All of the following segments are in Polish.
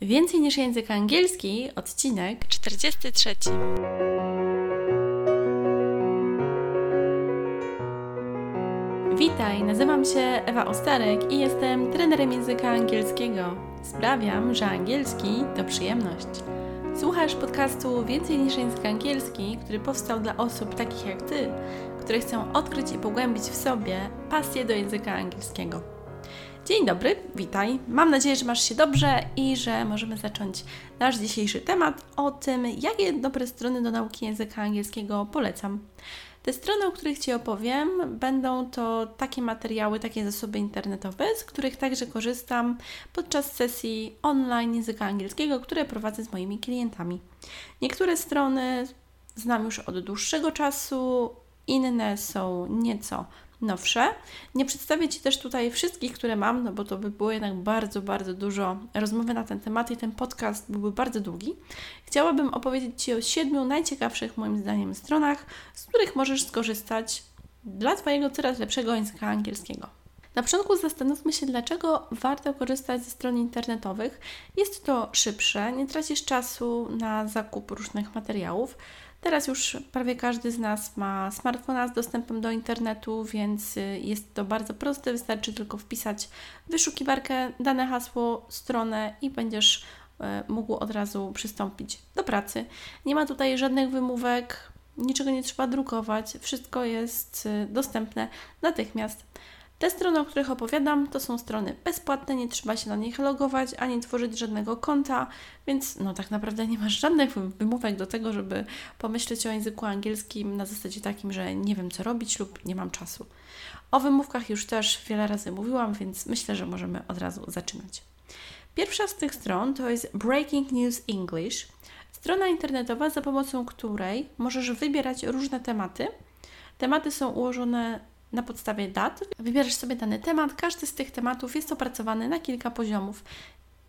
Więcej niż język angielski, odcinek 43. Witaj, nazywam się Ewa Ostarek i jestem trenerem języka angielskiego. Sprawiam, że angielski to przyjemność. Słuchasz podcastu Więcej niż język angielski, który powstał dla osób takich jak Ty, które chcą odkryć i pogłębić w sobie pasję do języka angielskiego. Dzień dobry, witaj. Mam nadzieję, że masz się dobrze i że możemy zacząć nasz dzisiejszy temat o tym, jakie dobre strony do nauki języka angielskiego polecam. Te strony, o których Ci opowiem, będą to takie materiały, takie zasoby internetowe, z których także korzystam podczas sesji online języka angielskiego, które prowadzę z moimi klientami. Niektóre strony znam już od dłuższego czasu, inne są nieco nowsze. Nie przedstawię Ci też tutaj wszystkich, które mam, no bo to by było jednak bardzo, bardzo dużo rozmowy na ten temat i ten podcast byłby bardzo długi. Chciałabym opowiedzieć Ci o siedmiu najciekawszych moim zdaniem stronach, z których możesz skorzystać dla Twojego coraz lepszego języka angielskiego. Na początku zastanówmy się, dlaczego warto korzystać ze stron internetowych. Jest to szybsze, nie tracisz czasu na zakup różnych materiałów. Teraz już prawie każdy z nas ma smartfona z dostępem do internetu, więc y, jest to bardzo proste. Wystarczy tylko wpisać wyszukiwarkę dane hasło, stronę i będziesz y, mógł od razu przystąpić do pracy. Nie ma tutaj żadnych wymówek, niczego nie trzeba drukować, wszystko jest y, dostępne natychmiast. Te strony, o których opowiadam, to są strony bezpłatne, nie trzeba się na nich logować ani tworzyć żadnego konta, więc no tak naprawdę nie masz żadnych wymówek do tego, żeby pomyśleć o języku angielskim na zasadzie takim, że nie wiem co robić lub nie mam czasu. O wymówkach już też wiele razy mówiłam, więc myślę, że możemy od razu zaczynać. Pierwsza z tych stron to jest Breaking News English, strona internetowa, za pomocą której możesz wybierać różne tematy. Tematy są ułożone na podstawie dat. Wybierasz sobie dany temat. Każdy z tych tematów jest opracowany na kilka poziomów.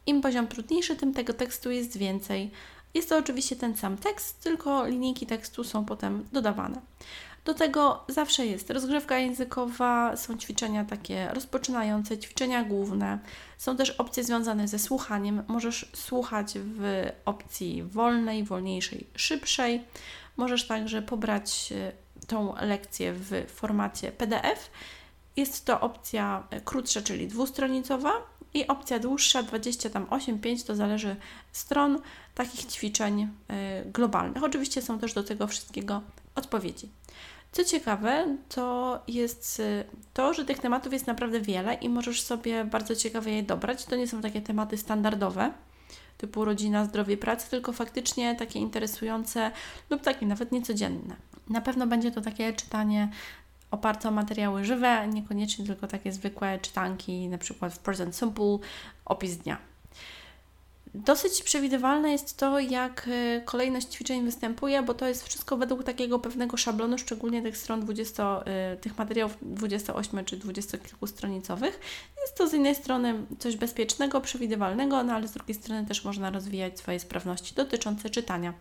Im poziom trudniejszy, tym tego tekstu jest więcej. Jest to oczywiście ten sam tekst, tylko linijki tekstu są potem dodawane. Do tego zawsze jest rozgrzewka językowa, są ćwiczenia takie rozpoczynające, ćwiczenia główne. Są też opcje związane ze słuchaniem. Możesz słuchać w opcji wolnej, wolniejszej, szybszej. Możesz także pobrać e, tą lekcję w formacie PDF. Jest to opcja krótsza, czyli dwustronicowa i opcja dłuższa, 28, 5, to zależy stron takich ćwiczeń y, globalnych. Oczywiście są też do tego wszystkiego odpowiedzi. Co ciekawe, to jest y, to, że tych tematów jest naprawdę wiele i możesz sobie bardzo ciekawe je dobrać. To nie są takie tematy standardowe, typu rodzina, zdrowie, praca, tylko faktycznie takie interesujące lub takie nawet niecodzienne. Na pewno będzie to takie czytanie oparte o materiały żywe, niekoniecznie tylko takie zwykłe czytanki, na przykład w Present Simple, opis dnia. Dosyć przewidywalne jest to, jak y, kolejność ćwiczeń występuje, bo to jest wszystko według takiego pewnego szablonu, szczególnie tych stron 20, y, tych materiałów 28 czy 20 kilkustronicowych. Jest to z jednej strony coś bezpiecznego, przewidywalnego, no ale z drugiej strony też można rozwijać swoje sprawności dotyczące czytania.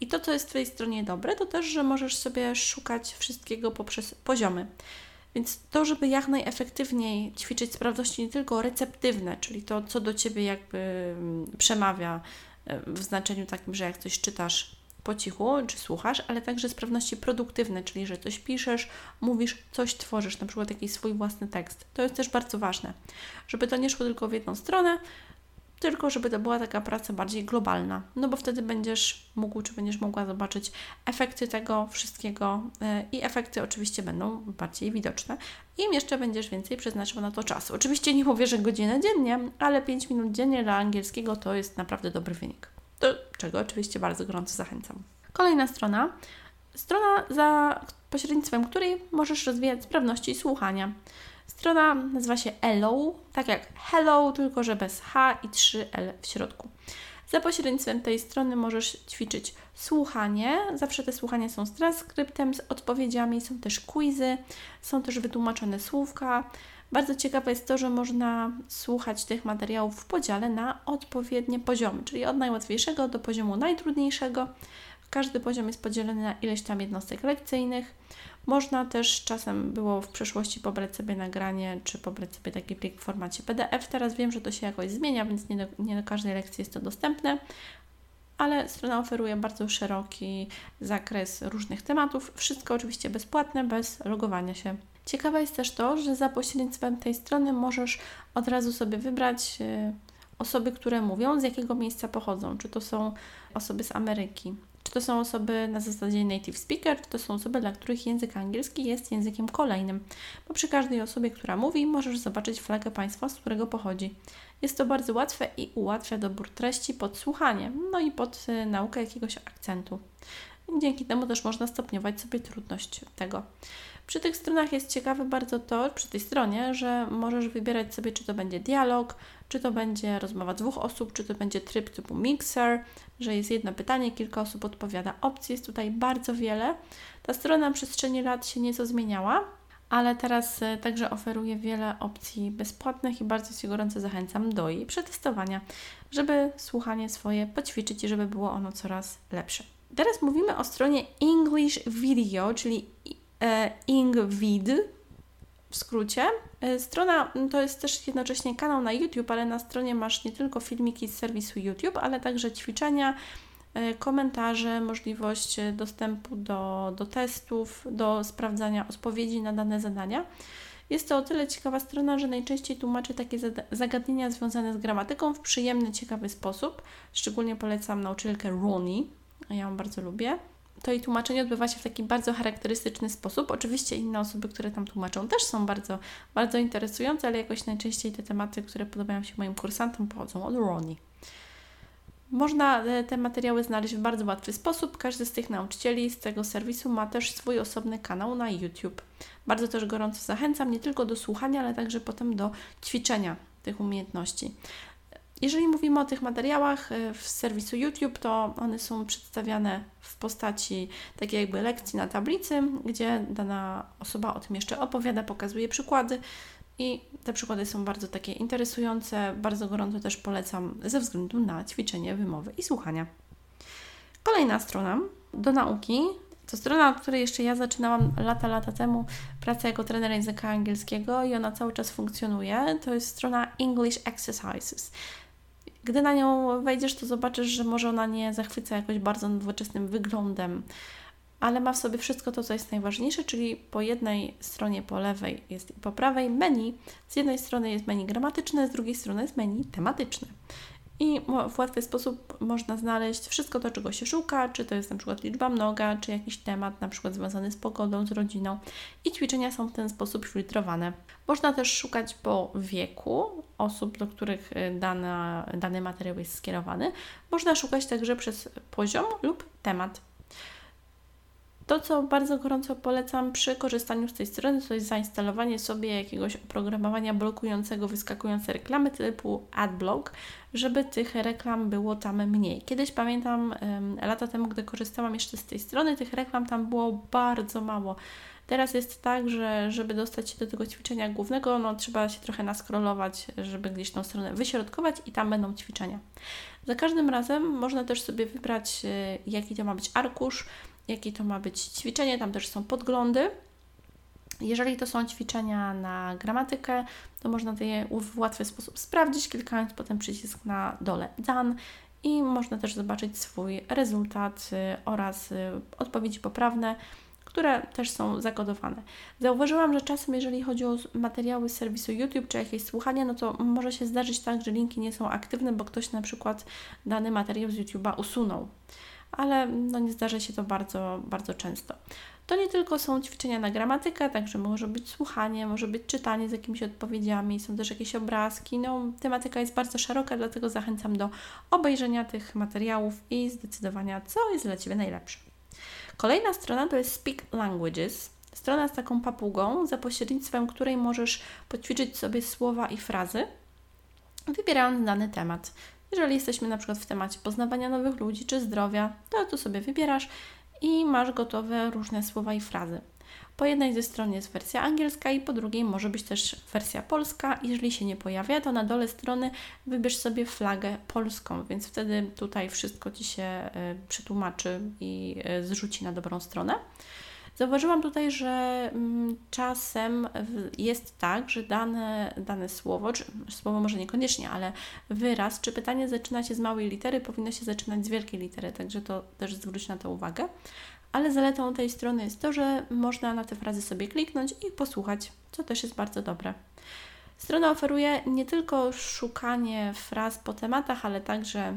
I to, co jest w tej stronie dobre, to też, że możesz sobie szukać wszystkiego poprzez poziomy. Więc to, żeby jak najefektywniej ćwiczyć sprawności nie tylko receptywne, czyli to, co do Ciebie jakby mm, przemawia e, w znaczeniu takim, że jak coś czytasz po cichu, czy słuchasz, ale także sprawności produktywne, czyli że coś piszesz, mówisz, coś tworzysz, na przykład jakiś swój własny tekst. To jest też bardzo ważne, żeby to nie szło tylko w jedną stronę, tylko żeby to była taka praca bardziej globalna, no bo wtedy będziesz mógł, czy będziesz mogła zobaczyć efekty tego wszystkiego e, i efekty oczywiście będą bardziej widoczne. Im jeszcze będziesz więcej przeznaczył na to czasu. Oczywiście nie mówię, że godzinę dziennie, ale 5 minut dziennie dla angielskiego to jest naprawdę dobry wynik. Do czego oczywiście bardzo gorąco zachęcam. Kolejna strona. Strona, za pośrednictwem której możesz rozwijać sprawności słuchania. Strona nazywa się Hello, tak jak Hello, tylko że bez H i 3L w środku. Za pośrednictwem tej strony możesz ćwiczyć słuchanie. Zawsze te słuchania są z transkryptem, z odpowiedziami, są też quizy, są też wytłumaczone słówka. Bardzo ciekawe jest to, że można słuchać tych materiałów w podziale na odpowiednie poziomy, czyli od najłatwiejszego do poziomu najtrudniejszego. Każdy poziom jest podzielony na ileś tam jednostek lekcyjnych. Można też czasem było w przeszłości pobrać sobie nagranie, czy pobrać sobie taki plik w formacie PDF. Teraz wiem, że to się jakoś zmienia, więc nie do, nie do każdej lekcji jest to dostępne, ale strona oferuje bardzo szeroki zakres różnych tematów. Wszystko oczywiście bezpłatne, bez logowania się. Ciekawe jest też to, że za pośrednictwem tej strony możesz od razu sobie wybrać y, osoby, które mówią, z jakiego miejsca pochodzą. Czy to są osoby z Ameryki, czy to są osoby na zasadzie native speaker, czy to są osoby, dla których język angielski jest językiem kolejnym. Bo przy każdej osobie, która mówi, możesz zobaczyć flagę państwa, z którego pochodzi. Jest to bardzo łatwe i ułatwia dobór treści pod słuchanie, no i pod y, naukę jakiegoś akcentu. Dzięki temu też można stopniować sobie trudność tego. Przy tych stronach jest ciekawe bardzo to, przy tej stronie, że możesz wybierać sobie, czy to będzie dialog, czy to będzie rozmowa dwóch osób, czy to będzie tryb typu mixer, że jest jedno pytanie, kilka osób odpowiada. Opcji jest tutaj bardzo wiele. Ta strona na przestrzeni lat się nieco zmieniała, ale teraz e, także oferuje wiele opcji bezpłatnych i bardzo Cię gorąco zachęcam do jej przetestowania, żeby słuchanie swoje poćwiczyć i żeby było ono coraz lepsze. Teraz mówimy o stronie English Video, czyli e, Ingvid w skrócie. E, strona to jest też jednocześnie kanał na YouTube, ale na stronie masz nie tylko filmiki z serwisu YouTube, ale także ćwiczenia, e, komentarze, możliwość dostępu do, do testów, do sprawdzania odpowiedzi na dane zadania. Jest to o tyle ciekawa strona, że najczęściej tłumaczy takie zagadnienia związane z gramatyką w przyjemny, ciekawy sposób. Szczególnie polecam nauczycielkę Ronnie, ja ją bardzo lubię. To jej tłumaczenie odbywa się w taki bardzo charakterystyczny sposób. Oczywiście inne osoby, które tam tłumaczą, też są bardzo, bardzo interesujące, ale jakoś najczęściej te tematy, które podobają się moim kursantom, pochodzą od Ronnie. Można e, te materiały znaleźć w bardzo łatwy sposób. Każdy z tych nauczycieli z tego serwisu ma też swój osobny kanał na YouTube. Bardzo też gorąco zachęcam nie tylko do słuchania, ale także potem do ćwiczenia tych umiejętności. Jeżeli mówimy o tych materiałach e, w serwisu YouTube, to one są przedstawiane w postaci takiej jakby lekcji na tablicy, gdzie dana osoba o tym jeszcze opowiada, pokazuje przykłady i te przykłady są bardzo takie interesujące. Bardzo gorąco też polecam ze względu na ćwiczenie wymowy i słuchania. Kolejna strona do nauki to strona, od której jeszcze ja zaczynałam lata, lata temu pracę jako trener języka angielskiego i ona cały czas funkcjonuje. To jest strona English Exercises. Gdy na nią wejdziesz, to zobaczysz, że może ona nie zachwyca jakoś bardzo nowoczesnym wyglądem, ale ma w sobie wszystko to, co jest najważniejsze, czyli po jednej stronie po lewej jest po prawej menu. Z jednej strony jest menu gramatyczne, z drugiej strony jest menu tematyczne i w łatwy sposób można znaleźć wszystko to, czego się szuka, czy to jest na przykład liczba mnoga, czy jakiś temat na przykład związany z pogodą, z rodziną i ćwiczenia są w ten sposób filtrowane. Można też szukać po wieku osób, do których y, dana, dany materiał jest skierowany. Można szukać także przez poziom lub temat. To, co bardzo gorąco polecam przy korzystaniu z tej strony, to jest zainstalowanie sobie jakiegoś oprogramowania blokującego wyskakujące reklamy typu AdBlock, żeby tych reklam było tam mniej. Kiedyś pamiętam, lata temu, gdy korzystałam jeszcze z tej strony, tych reklam tam było bardzo mało. Teraz jest tak, że żeby dostać się do tego ćwiczenia głównego, no trzeba się trochę naskrolować, żeby gdzieś tą stronę wyśrodkować i tam będą ćwiczenia. Za każdym razem można też sobie wybrać, e, jaki to ma być arkusz, jakie to ma być ćwiczenie, tam też są podglądy. Jeżeli to są ćwiczenia na gramatykę, to można je w łatwy sposób sprawdzić, klikając potem przycisk na dole Done i można też zobaczyć swój rezultat y, oraz y, odpowiedzi poprawne, które też są zakodowane. Zauważyłam, że czasem, jeżeli chodzi o materiały z serwisu YouTube czy jakieś słuchanie, no to może się zdarzyć tak, że linki nie są aktywne, bo ktoś na przykład dany materiał z YouTube'a usunął ale no nie zdarza się to bardzo, bardzo często. To nie tylko są ćwiczenia na gramatykę, także może być słuchanie, może być czytanie z jakimiś odpowiedziami, są też jakieś obrazki. No, tematyka jest bardzo szeroka, dlatego zachęcam do obejrzenia tych materiałów i zdecydowania, co jest dla Ciebie najlepsze. Kolejna strona to jest Speak Languages. Strona z taką papugą, za pośrednictwem której możesz poćwiczyć sobie słowa i frazy, wybierając dany temat. Jeżeli jesteśmy na przykład w temacie poznawania nowych ludzi czy zdrowia, to tu sobie wybierasz i masz gotowe różne słowa i frazy. Po jednej ze stron jest wersja angielska i po drugiej może być też wersja polska. Jeżeli się nie pojawia, to na dole strony wybierz sobie flagę polską, więc wtedy tutaj wszystko Ci się e, przetłumaczy i e, zrzuci na dobrą stronę. Zauważyłam tutaj, że mm, czasem jest tak, że dane, dane słowo, czy słowo może niekoniecznie, ale wyraz czy pytanie zaczyna się z małej litery, powinno się zaczynać z wielkiej litery, także to też zwróć na to uwagę. Ale zaletą tej strony jest to, że można na te frazy sobie kliknąć i posłuchać, co też jest bardzo dobre. Strona oferuje nie tylko szukanie fraz po tematach, ale także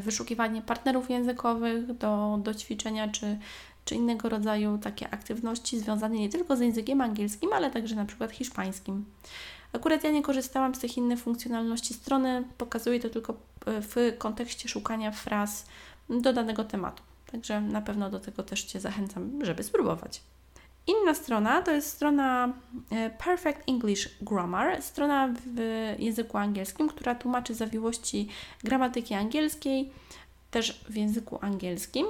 wyszukiwanie partnerów językowych do, do ćwiczenia czy czy innego rodzaju takie aktywności związane nie tylko z językiem angielskim, ale także na przykład hiszpańskim. Akurat ja nie korzystałam z tych innych funkcjonalności strony, pokazuję to tylko e, w kontekście szukania fraz do danego tematu. Także na pewno do tego też Cię zachęcam, żeby spróbować. Inna strona to jest strona e, Perfect English Grammar, strona w języku angielskim, która tłumaczy zawiłości gramatyki angielskiej, też w języku angielskim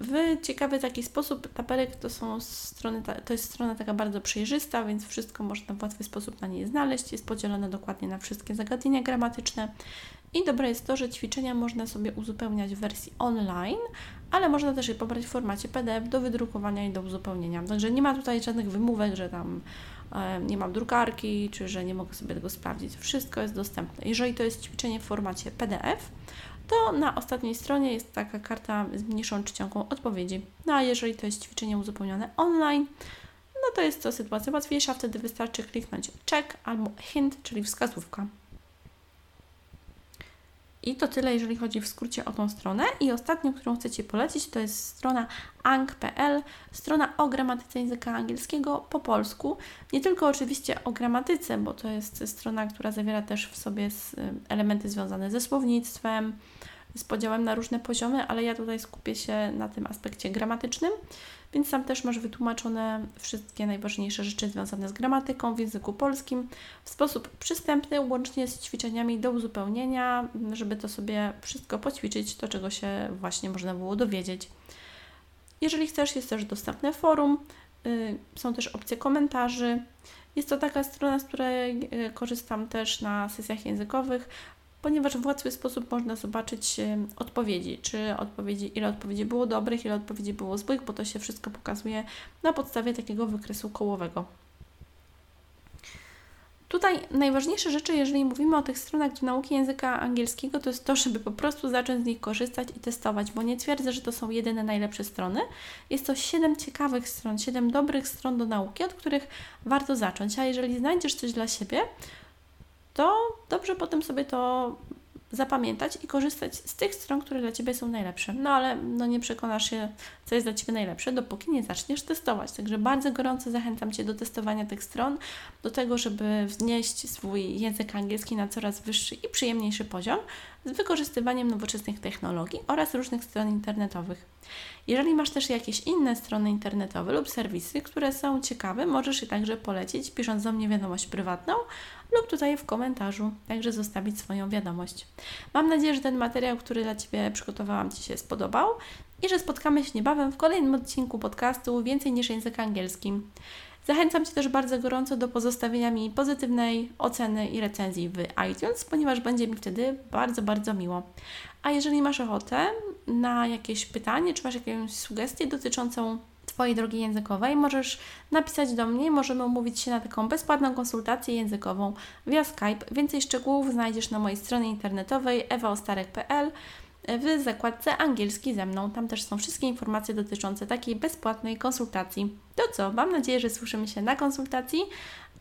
w ciekawy taki sposób. Tabelek to są strony, to jest strona taka bardzo przejrzysta, więc wszystko można w łatwy sposób na niej znaleźć. Jest podzielone dokładnie na wszystkie zagadnienia gramatyczne. I dobre jest to, że ćwiczenia można sobie uzupełniać w wersji online, ale można też je pobrać w formacie PDF do wydrukowania i do uzupełnienia. Także nie ma tutaj żadnych wymówek, że tam e, nie mam drukarki, czy że nie mogę sobie tego sprawdzić. Wszystko jest dostępne. Jeżeli to jest ćwiczenie w formacie PDF, to na ostatniej stronie jest taka karta z mniejszą czcionką odpowiedzi. No a jeżeli to jest ćwiczenie uzupełnione online, no to jest to sytuacja łatwiejsza, wtedy wystarczy kliknąć check albo hint, czyli wskazówka. I to tyle, jeżeli chodzi w skrócie o tą stronę. I ostatnią, którą chcę Ci polecić, to jest strona ang.pl, strona o gramatyce języka angielskiego po polsku. Nie tylko oczywiście o gramatyce, bo to jest strona, która zawiera też w sobie elementy związane ze słownictwem, z podziałem na różne poziomy, ale ja tutaj skupię się na tym aspekcie gramatycznym, więc tam też masz wytłumaczone wszystkie najważniejsze rzeczy związane z gramatyką w języku polskim w sposób przystępny, łącznie z ćwiczeniami do uzupełnienia, żeby to sobie wszystko poćwiczyć, to czego się właśnie można było dowiedzieć. Jeżeli chcesz, jest też dostępne forum, y, są też opcje komentarzy. Jest to taka strona, z której y, korzystam też na sesjach językowych ponieważ w łatwy sposób można zobaczyć odpowiedzi, czy odpowiedzi, ile odpowiedzi było dobrych, ile odpowiedzi było złych, bo to się wszystko pokazuje na podstawie takiego wykresu kołowego. Tutaj najważniejsze rzeczy, jeżeli mówimy o tych stronach do nauki języka angielskiego, to jest to, żeby po prostu zacząć z nich korzystać i testować, bo nie twierdzę, że to są jedyne najlepsze strony. Jest to 7 ciekawych stron, 7 dobrych stron do nauki, od których warto zacząć. A jeżeli znajdziesz coś dla siebie, to dobrze potem sobie to zapamiętać i korzystać z tych stron, które dla Ciebie są najlepsze. No ale no nie przekonasz się, co jest dla Ciebie najlepsze, dopóki nie zaczniesz testować. Także bardzo gorąco zachęcam Cię do testowania tych stron, do tego, żeby wznieść swój język angielski na coraz wyższy i przyjemniejszy poziom z wykorzystywaniem nowoczesnych technologii oraz różnych stron internetowych. Jeżeli masz też jakieś inne strony internetowe lub serwisy, które są ciekawe, możesz je także polecić, pisząc do mnie wiadomość prywatną lub tutaj w komentarzu, także zostawić swoją wiadomość. Mam nadzieję, że ten materiał, który dla Ciebie przygotowałam, Ci się spodobał i że spotkamy się niebawem w kolejnym odcinku podcastu Więcej niż język angielski. Zachęcam Cię też bardzo gorąco do pozostawienia mi pozytywnej oceny i recenzji w iTunes, ponieważ będzie mi wtedy bardzo, bardzo miło. A jeżeli masz ochotę na jakieś pytanie, czy masz jakąś sugestię dotyczącą Twojej drogi językowej, możesz napisać do mnie, możemy umówić się na taką bezpłatną konsultację językową via Skype. Więcej szczegółów znajdziesz na mojej stronie internetowej ewaostarek.pl w zakładce angielski ze mną. Tam też są wszystkie informacje dotyczące takiej bezpłatnej konsultacji. To co? Mam nadzieję, że słyszymy się na konsultacji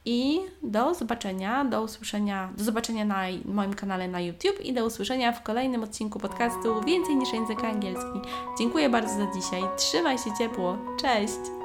i do zobaczenia, do usłyszenia, do zobaczenia na moim kanale na YouTube i do usłyszenia w kolejnym odcinku podcastu Więcej niż język angielski. Dziękuję bardzo za dzisiaj. Trzymaj się ciepło. Cześć!